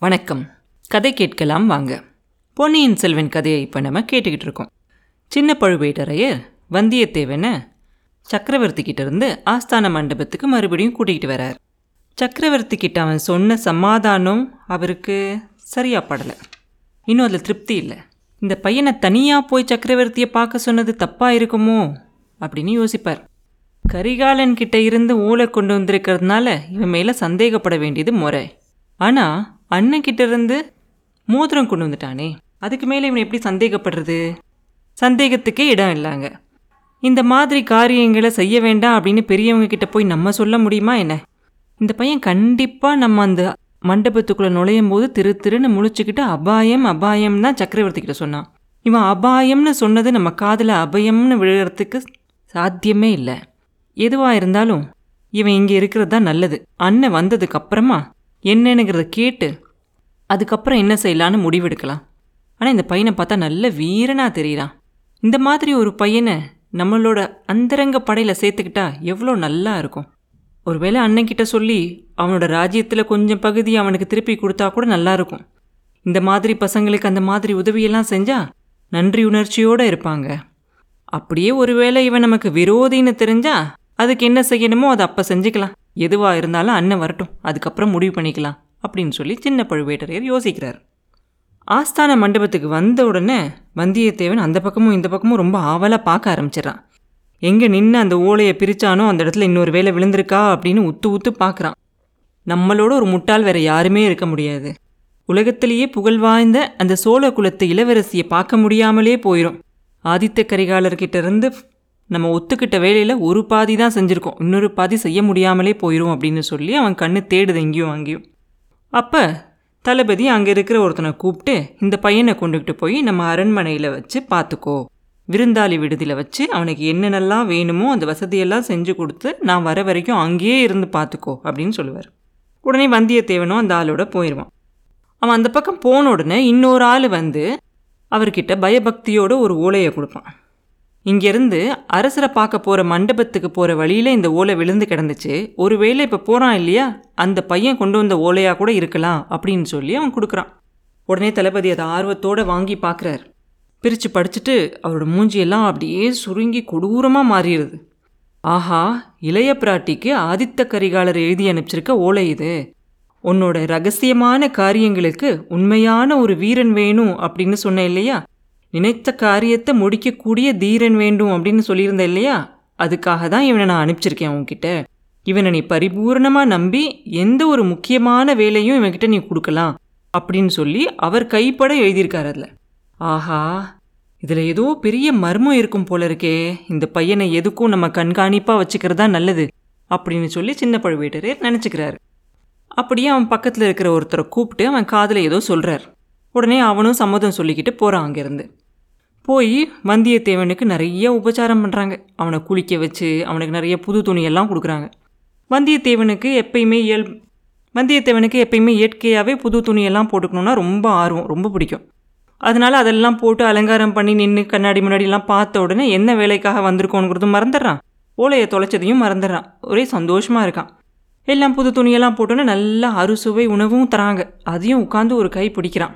வணக்கம். கதை கேட்கலாம் வாங்க. பொன்னியின் செல்வன் கதையை இப்போ நம்ம கேட்டுக்கிட்டு இருக்கோம். சின்ன பழுவேட்டரையர் வந்தியத்தேவனை சக்கரவர்த்தி கிட்டேருந்து ஆஸ்தான மண்டபத்துக்கு மறுபடியும் கூட்டிகிட்டு வரார். சக்கரவர்த்தி கிட்ட அவன் சொன்ன சமாதானம் அவருக்கு சரியாக படலை. இன்னும் அதில் திருப்தி இல்லை. இந்த பையனை தனியாக போய் சக்கரவர்த்தியை பார்க்க சொன்னது தப்பாக இருக்குமோ அப்படின்னு யோசிப்பார். கரிகாலன் கிட்ட இருந்து ஓலை கொண்டு வந்திருக்கிறதுனால இவன் மேலே சந்தேகப்பட வேண்டியது முறை. ஆனால் அண்ணன் இருந்து மோதிரம் கொண்டு வந்துட்டானே. அதுக்கு மேலே இவன் எப்படி சந்தேகப்படுறது? சந்தேகத்துக்கே இடம் இல்லைங்க. இந்த மாதிரி காரியங்களை செய்ய வேண்டாம் அப்படின்னு பெரியவங்க கிட்ட போய் நம்ம சொல்ல முடியுமா என்ன? இந்த பையன் கண்டிப்பாக நம்ம அந்த மண்டபத்துக்குள்ளே நுழையும் போது திரு திருன்னு முழிச்சுக்கிட்டு அபாயம் அபாயம் தான் சக்கரவர்த்தி கிட்ட சொன்னான். இவன் அபாயம்னு சொன்னது நம்ம காதில் அபயம்னு விழுகிறதுக்கு சாத்தியமே இல்லை. எதுவாக இருந்தாலும் இவன் இங்கே இருக்கிறது தான் நல்லது. அண்ணன் வந்ததுக்கு அப்புறமா என்னன்னுங்கிறத கேட்டு அதுக்கப்புறம் என்ன செய்யலான்னு முடிவெடுக்கலாம். ஆனால் இந்த பையனை பார்த்தா நல்ல வீரனாக தெரியிறான் இந்த மாதிரி ஒரு பையனை நம்மளோட அந்தரங்க படையில் சேர்த்துக்கிட்டா எவ்வளோ நல்லா இருக்கும். ஒருவேளை அண்ணன்கிட்ட சொல்லி அவனோட ராஜ்யத்தில் கொஞ்சம் பகுதி அவனுக்கு திருப்பி கொடுத்தா கூட நல்லாயிருக்கும் இந்த மாதிரி பசங்களுக்கு அந்த மாதிரி உதவியெல்லாம் செஞ்சால் நன்றி உணர்ச்சியோடு இருப்பாங்க. அப்படியே ஒருவேளை இவன் நமக்கு விரோதின்னு தெரிஞ்சா அதுக்கு என்ன செய்யணுமோ அதை அப்போ செஞ்சுக்கலாம். எதுவாக இருந்தாலும் அண்ணன் வரட்டும். அதுக்கப்புறம் முடிவு பண்ணிக்கலாம். அப்படின்னு சொல்லி சின்ன பழுவேட்டரையர் யோசிக்கிறார். ஆஸ்தான மண்டபத்துக்கு வந்த உடனே வந்தியத்தேவன் அந்த பக்கமும் இந்த பக்கமும் ரொம்ப ஆவலாக பார்க்க ஆரம்பிச்சிடறான். எங்கே நின்று அந்த ஓலையை பிரித்தானோ அந்த இடத்துல இன்னொரு வேலை விழுந்திருக்கா அப்படின்னு உத்து உத்து பார்க்குறான். நம்மளோட ஒரு முட்டாள் வேற யாருமே இருக்க முடியாது. உலகத்திலேயே புகழ் வாய்ந்த அந்த சோழ குலத்து இளவரசியை பார்க்க முடியாமலே போயிடும் ஆதித்த கரிகாலர்கிட்ட இருந்து நம்ம ஒத்துக்கிட்ட வேலையில் ஒரு பாதி தான் செஞ்சுருக்கோம். இன்னொரு பாதி செய்ய முடியாமலே போயிடும் அப்படின்னு சொல்லி அவன் கண்ணு தேடுது எங்கேயும் அங்கேயும் அப்போ தளபதி அங்கே இருக்கிற ஒருத்தனை கூப்பிட்டு இந்த பையனை கொண்டுக்கிட்டு போய் நம்ம அரண்மனையில் வச்சு பார்த்துக்கோ விருந்தாளி விடுதியில் வச்சு அவனுக்கு என்னென்னலாம் வேணுமோ அந்த வசதியெல்லாம் செஞ்சு கொடுத்து நான் வர வரைக்கும் அங்கேயே இருந்து பார்த்துக்கோ அப்படின்னு சொல்லுவார். உடனே வந்தியத்தேவனும் அந்த ஆளோட போயிடுவான் அவன் அந்த பக்கம் போன உடனே இன்னொரு ஆள் வந்து அவர்கிட்ட பயபக்தியோட ஒரு ஓலையை கொடுப்பான். இங்கேருந்து அரசரை பார்க்க போகிற மண்டபத்துக்கு போகிற வழியில் இந்த ஓலை விழுந்து கிடந்துச்சு. ஒருவேளை இப்போ போகிறான் இல்லையா? அந்த பையன் கொண்டு வந்த ஓலையாக கூட இருக்கலாம் அப்படின்னு சொல்லி அவன் கொடுக்குறான். உடனே தளபதி அதை ஆர்வத்தோடு வாங்கி பார்க்குறாரு பிரித்து படிச்சுட்டு அவரோட மூஞ்சியெல்லாம் அப்படியே சுருங்கி கொடூரமாக மாறிடுது. ஆஹா இளைய பிராட்டிக்கு ஆதித்த கரிகாலர் எழுதி அனுப்பிச்சிருக்க ஓலை இது. உன்னோட ரகசியமான காரியங்களுக்கு உண்மையான ஒரு வீரன் வேணும் அப்படின்னு சொன்னேன் இல்லையா? நினைத்த காரியத்தை முடிக்கக்கூடிய தீரன் வேண்டும் அப்படின்னு சொல்லியிருந்தேன் இல்லையா? அதுக்காக தான் இவனை நான் அனுப்பிச்சிருக்கேன் உன்கிட்ட. இவனை நீ பரிபூர்ணமாக நம்பி எந்த ஒரு முக்கியமான வேலையும் இவன்கிட்ட நீ கொடுக்கலாம் அப்படின்னு சொல்லி அவர் கைப்பட எழுதியிருக்கார் அதில். ஆஹா இதில் ஏதோ பெரிய மர்மம் இருக்கும் போல இருக்கே. இந்த பையனை எதுக்கும் நம்ம கண்காணிப்பாக வச்சுக்கிறதா நல்லது அப்படின்னு சொல்லி சின்ன பழுவேட்டரே நினச்சிக்கிறாரு. அப்படியே அவன் பக்கத்தில் இருக்கிற ஒருத்தரை கூப்பிட்டு அவன் காதில் ஏதோ சொல்கிறார் உடனே அவனும் சம்மதம் சொல்லிக்கிட்டு போகிறான் அங்கேருந்து. போய் வந்தியத்தேவனுக்கு நிறைய உபச்சாரம் பண்ணுறாங்க அவனை குளிக்க வச்சு அவனுக்கு நிறைய புது துணியெல்லாம் கொடுக்குறாங்க. வந்தியத்தேவனுக்கு எப்பயுமே இயல் வந்தியத்தேவனுக்கு எப்பயுமே இயற்கையாகவே புது துணியெல்லாம் போட்டுக்கணுன்னா ரொம்ப ஆர்வம் ரொம்ப பிடிக்கும். அதனால் அதெல்லாம் போட்டு அலங்காரம் பண்ணி நின்று கண்ணாடி முன்னாடிலாம் பார்த்த உடனே என்ன வேலைக்காக வந்திருக்கோங்கிறதும் மறந்துடுறான். ஓலையை தொலைச்சதையும் மறந்துடுறான். ஒரே சந்தோஷமாக இருக்கான். எல்லாம் புது துணியெல்லாம் போட்டோன்னே நல்லா அறுசுவை உணவும் தராங்க. அதையும் உட்காந்து ஒரு கை பிடிக்கிறான்.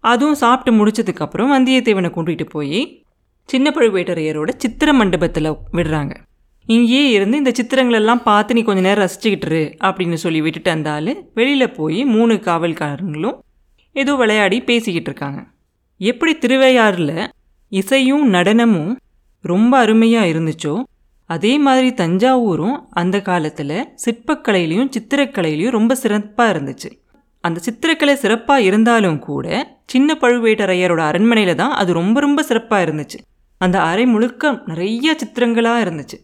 அதுவும் சாப்பிட்டு முடிச்சதுக்கப்புறம் வந்தியத்தேவனை கொண்டுகிட்டு போய் சின்ன பழுவேட்டரையரோட சித்திர மண்டபத்தில் விடுறாங்க. இங்கேயே இருந்து இந்த சித்திரங்களெல்லாம் பார்த்து நீ கொஞ்ச நேரம் ரசிச்சுக்கிட்டுரு அப்படின்னு சொல்லி விட்டுட்டு அந்த வெளியில் போய் மூணு காவல்காரங்களும் ஏதோ விளையாடி பேசிக்கிட்டு இருக்காங்க. எப்படி திருவையாறில் இசையும் நடனமும் ரொம்ப அருமையாக இருந்துச்சோ அதே மாதிரி தஞ்சாவூரும் அந்த காலத்தில் சிற்பக்கலையிலையும் சித்திரக்கலையிலையும் ரொம்ப சிறப்பாக இருந்துச்சு. அந்த சித்திரக்கலை சிறப்பாக இருந்தாலும் கூட சின்ன பழுவேட்டரையரோட அரண்மனையில் தான் அது ரொம்ப ரொம்ப சிறப்பாக இருந்துச்சு. அந்த அறை முழுக்க நிறைய சித்திரங்களாக இருந்துச்சு.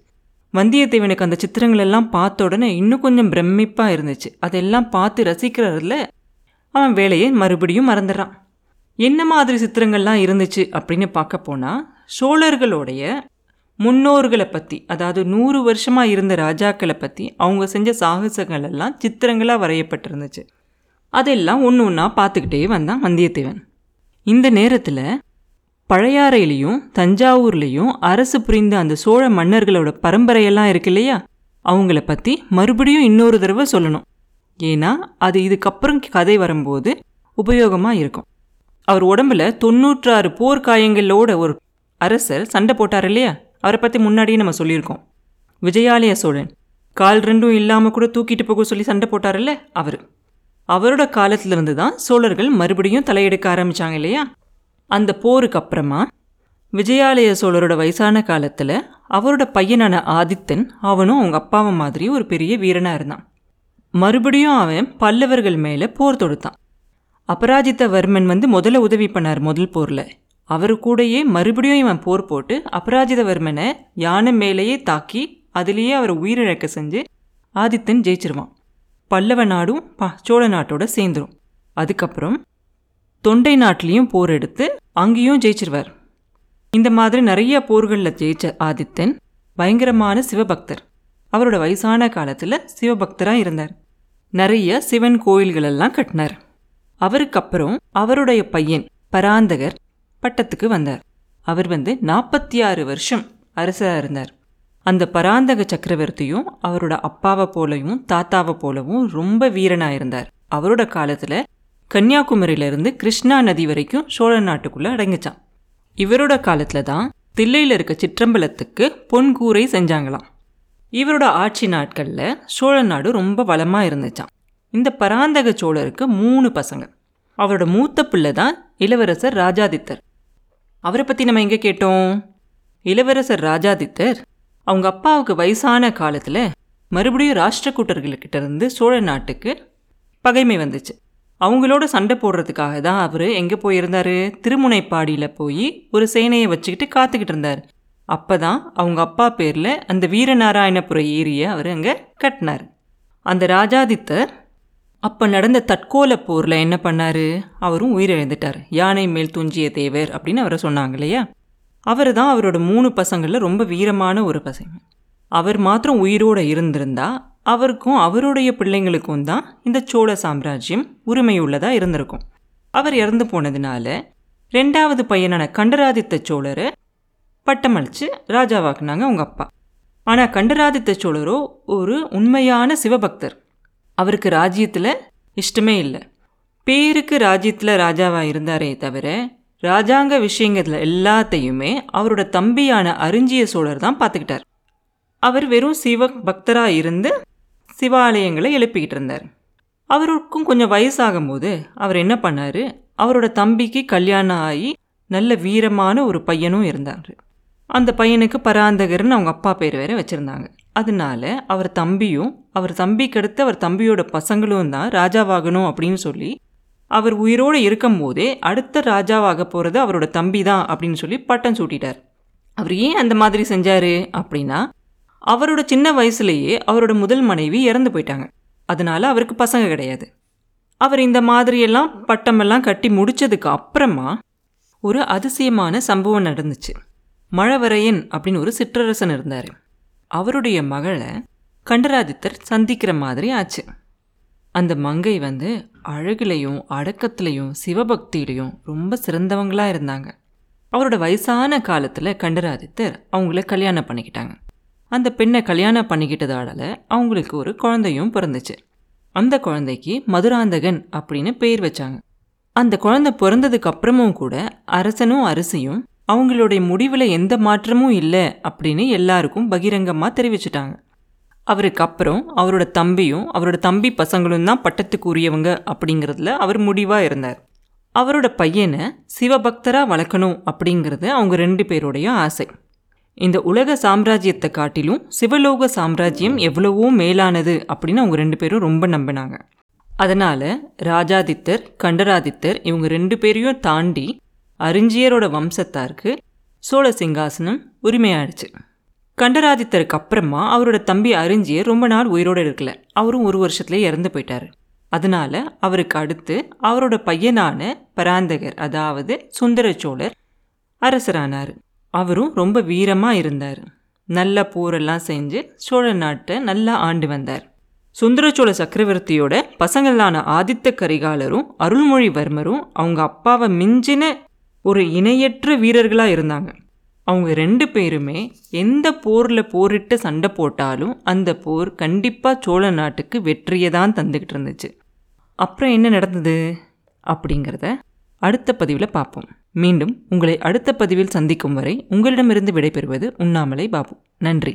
வந்தியத்தேவனுக்கு அந்த சித்திரங்கள் எல்லாம் பார்த்த உடனே இன்னும் கொஞ்சம் பிரமிப்பாக இருந்துச்சு. அதெல்லாம் பார்த்து ரசிக்கிறதுல அவன் வேலையை மறுபடியும் மறந்துடுறான். என்ன மாதிரி சித்திரங்கள்லாம் இருந்துச்சு அப்படின்னு பார்க்க போனால் சோழர்களுடைய முன்னோர்களை பற்றி அதாவது நூறு வருஷமாக இருந்த ராஜாக்களை பற்றி அவங்க செஞ்ச சாகசங்கள் எல்லாம் சித்திரங்களாக வரையப்பட்டிருந்துச்சு. அதெல்லாம் ஒன்று ஒன்றா பார்த்துக்கிட்டே வந்தான் வந்தியத்தேவன். இந்த நேரத்தில் பழையாறையிலையும் தஞ்சாவூர்லேயும் அரசு புரிந்த அந்த சோழ மன்னர்களோட பரம்பரையெல்லாம் இருக்கு இல்லையா? அவங்கள பற்றி மறுபடியும் இன்னொரு தடவை சொல்லணும். ஏன்னா அது இதுக்கப்புறம் கதை வரும்போது உபயோகமாக இருக்கும். அவர் உடம்புல தொண்ணூற்றாறு போர்க்காயங்களோட ஒரு அரசர் சண்டை போட்டார் இல்லையா? அவரை பற்றி முன்னாடியே நம்ம சொல்லியிருக்கோம். விஜயாலய சோழன். கால் ரெண்டும் இல்லாமல் கூட தூக்கிட்டு போக சொல்லி சண்டை போட்டார்ல அவர். அவரோட காலத்திலிருந்து தான் சோழர்கள் மறுபடியும் தலையெடுக்க ஆரம்பித்தாங்க இல்லையா? அந்த போருக்கு அப்புறமா விஜயாலய சோழரோட வயசான காலத்தில் அவரோட பையனான ஆதித்தன் அவனும் அவங்க அப்பாவை மாதிரி ஒரு பெரிய வீரனாக இருந்தான். மறுபடியும் அவன் பல்லவர்கள் மேலே போர் தொடுத்தான். அபராஜித்தவர்மன் வந்து முதல்ல உதவி பண்ணார் முதல் போரில். அவர் கூடயே மறுபடியும் இவன் போர் போட்டு அபராஜிதவர்மனை யானை மேலேயே தாக்கி அதுலேயே அவரை உயிரிழக்க செஞ்சு ஆதித்தன் ஜெயிச்சிருவான். பல்லவ நாடும் ப சோழ நாட்டோட சேர்ந்துரும். அதுக்கப்புறம் தொண்டை நாட்டிலையும் போர் எடுத்து அங்கேயும் ஜெயிச்சிருவார். இந்த மாதிரி நிறைய போர்களில் ஜெயிச்ச ஆதித்தன் பயங்கரமான சிவபக்தர். அவரோட வயசான காலத்தில் சிவபக்தராக இருந்தார். நிறைய சிவன் கோயில்களெல்லாம் கட்டினார். அவருக்கு அப்புறம் அவருடைய பையன் பராந்தகர் பட்டத்துக்கு வந்தார். அவர் வந்து நாற்பத்தி ஆறு வருஷம் அரசராக இருந்தார். அந்த பராந்தக சக்கரவர்த்தியும் அவரோட அப்பாவை போலவும் தாத்தாவை போலவும் ரொம்ப வீரனாக இருந்தார் அவரோட காலத்தில் கன்னியாகுமரியிலிருந்து கிருஷ்ணா நதி வரைக்கும் சோழ நாட்டுக்குள்ளே அடங்கிச்சான். இவரோட காலத்தில் தான் தில்லையில் இருக்க சிற்றம்பலத்துக்கு பொன்கூரை செஞ்சாங்களாம். இவரோட ஆட்சி நாட்களில் சோழ நாடு ரொம்ப வளமாக இருந்துச்சான் இந்த பராந்தக சோழருக்கு மூணு பசங்க. அவரோட மூத்த பிள்ளை தான் இளவரசர் ராஜாதித்தர். அவரை பற்றி நம்ம எங்கே கேட்டோம்? இளவரசர் ராஜாதித்தர் அவங்க அப்பாவுக்கு வயசான காலத்தில் மறுபடியும் ராஷ்டிரக்கூட்டர்கள்கிட்ட இருந்து சோழ நாட்டுக்கு பகைமை வந்துச்சு. அவங்களோட சண்டை போடுறதுக்காக தான் அவர் எங்கே போயிருந்தார்? திருமுனைப்பாடியில் போய் ஒரு சேனையை வச்சுக்கிட்டு காத்துக்கிட்டு இருந்தார். அப்போ தான் அவங்க அப்பா பேரில் அந்த வீரநாராயணபுர ஏரியை அவர் அங்கே கட்டினார். அந்த ராஜாதித்தர் அப்போ நடந்த தற்கோல போரில் என்ன பண்ணார்? அவரும் உயிரிழந்துட்டார். யானை மேல் துஞ்சிய தேவர் அப்படின்னு அவரை சொன்னாங்க இல்லையா? அவர் தான் அவரோட மூணு பசங்களில் ரொம்ப வீரமான ஒரு பசங்க. அவர் மாத்திரம் உயிரோடு இருந்திருந்தா அவருக்கும் அவருடைய பிள்ளைங்களுக்கும் தான் இந்த சோழ சாம்ராஜ்யம் உரிமையுள்ளதாக இருந்திருக்கும். அவர் இறந்து போனதுனால ரெண்டாவது பையனான கண்டராதித்த சோழரை பட்டமளித்து ராஜாவாக்குனாங்க அவங்க அப்பா. ஆனால் கண்டராதித்த சோழரோ ஒரு உண்மையான சிவபக்தர். அவருக்கு ராஜ்யத்தில் இஷ்டமே இல்லை. பேருக்கு ராஜ்யத்தில் ராஜாவாக இருந்தாரே தவிர ராஜாங்க விஷயங்கள்ல எல்லாத்தையுமே அவரோட தம்பியான அரிஞ்சிய சோழர் தான் பார்த்துக்கிட்டார். அவர் வெறும் சிவ பக்தராக இருந்து சிவாலயங்களை எழுப்பிக்கிட்டு இருந்தார். அவருக்கும் கொஞ்சம் வயசாகும்போது அவர் என்ன பண்ணார்? அவரோட தம்பிக்கு கல்யாணம் ஆகி நல்ல வீரமான ஒரு பையனும் இருந்தார். அந்த பையனுக்கு பராந்தகர்னு அவங்க அப்பா பேர் வேற வச்சுருந்தாங்க. அதனால அவர் தம்பியும் அவர் தம்பிக்கு அடுத்து அவர் தம்பியோட பசங்களும் தான் ராஜாவாகணும் அப்படின்னு சொல்லி அவர் உயிரோடு இருக்கும்போதே அடுத்த ராஜாவாக போகிறது அவரோட தம்பி தான் அப்படின்னு சொல்லி பட்டம் சூட்டிட்டார். அவர் ஏன் அந்த மாதிரி செஞ்சார் அப்படின்னா அவரோட சின்ன வயசுலேயே அவரோட முதல் மனைவி இறந்து போயிட்டாங்க. அதனால அவருக்கு பசங்க கிடையாது. அவர் இந்த மாதிரியெல்லாம் பட்டமெல்லாம் கட்டி முடிச்சதுக்கு அப்புறமா ஒரு அதிசயமான சம்பவம் நடந்துச்சு. மழவரையன் அப்படின்னு ஒரு சிற்றரசன் இருந்தார். அவருடைய மகளை கண்டராதித்தர் சந்திக்கிற மாதிரி ஆச்சு. அந்த மங்கை வந்து அழகுலையும் அடக்கத்துலையும் சிவபக்தியிலையும் ரொம்ப சிறந்தவங்களாக இருந்தாங்க. அவரோட வயசான காலத்தில் கண்டராதித்தர் அவங்கள கல்யாணம் பண்ணிக்கிட்டாங்க. அந்த பெண்ணை கல்யாணம் பண்ணிக்கிட்டதால அவங்களுக்கு ஒரு குழந்தையும் பிறந்துச்சு. அந்த குழந்தைக்கு மதுராந்தகன் அப்படின்னு பேர் வச்சாங்க. அந்த குழந்தை பிறந்ததுக்கு அப்புறமும் கூட அரசனும் அரசியும் அவங்களுடைய முடிவில் எந்த மாற்றமும் இல்லை அப்படின்னு எல்லாருக்கும் பகிரங்கமாக தெரிவிச்சிட்டாங்க. அவருக்கு அப்புறம் அவரோட தம்பியும் அவரோட தம்பி பசங்களும் தான் பட்டத்துக்கு உரியவங்க அப்படிங்கிறதுல அவர் முடிவாக இருந்தார். அவரோட பையனை சிவபக்தராக வளர்க்கணும் அப்படிங்கிறது அவங்க ரெண்டு பேருடைய ஆசை. இந்த உலக சாம்ராஜ்யத்தை காட்டிலும் சிவலோக சாம்ராஜ்யம் எவ்வளவோ மேலானது அப்படின்னு அவங்க ரெண்டு பேரும் ரொம்ப நம்பினாங்க. அதனால் ராஜாதித்தர் கண்டராதித்தர் இவங்க ரெண்டு பேரையும் தாண்டி அறிஞ்சியரோட வம்சத்தாருக்கு சோழ சிங்காசனம் உரிமையாயிடுச்சு. கண்டராதித்தருக்கு அப்புறமா அவரோட தம்பி அரிஞ்சியை ரொம்ப நாள் உயிரோடு இருக்கல. அவரும் ஒரு வருஷத்துலேயே இறந்து போயிட்டார். அதனால அவருக்கு அடுத்து அவரோட பையனான பராந்தகர் அதாவது சுந்தர சோழர் அரசரானார். அவரும் ரொம்ப வீரமாக இருந்தார். நல்ல போரெல்லாம் செஞ்சு சோழ நாட்டை நல்லா ஆண்டு வந்தார். சுந்தரச்சோழ சக்கரவர்த்தியோட பசங்களான ஆதித்த கரிகாலரும் அருள்மொழிவர்மரும் அவங்க அப்பாவை மிஞ்சின ஒரு இணையற்ற வீரர்களாக இருந்தாங்க. அவங்க ரெண்டு பேருமே எந்த போரில் போரிட்டு சண்டை போட்டாலும் அந்த போர் கண்டிப்பாக சோழ நாட்டுக்கு வெற்றியை தான் தந்துக்கிட்டு இருந்துச்சு. அப்புறம் என்ன நடந்தது அப்படிங்கிறத அடுத்த பதிவில் பார்ப்போம். மீண்டும் உங்களை அடுத்த பதிவில் சந்திக்கும் வரை உங்களிடமிருந்து விடைபெறுவது உண்ணாமலை பாபு. நன்றி.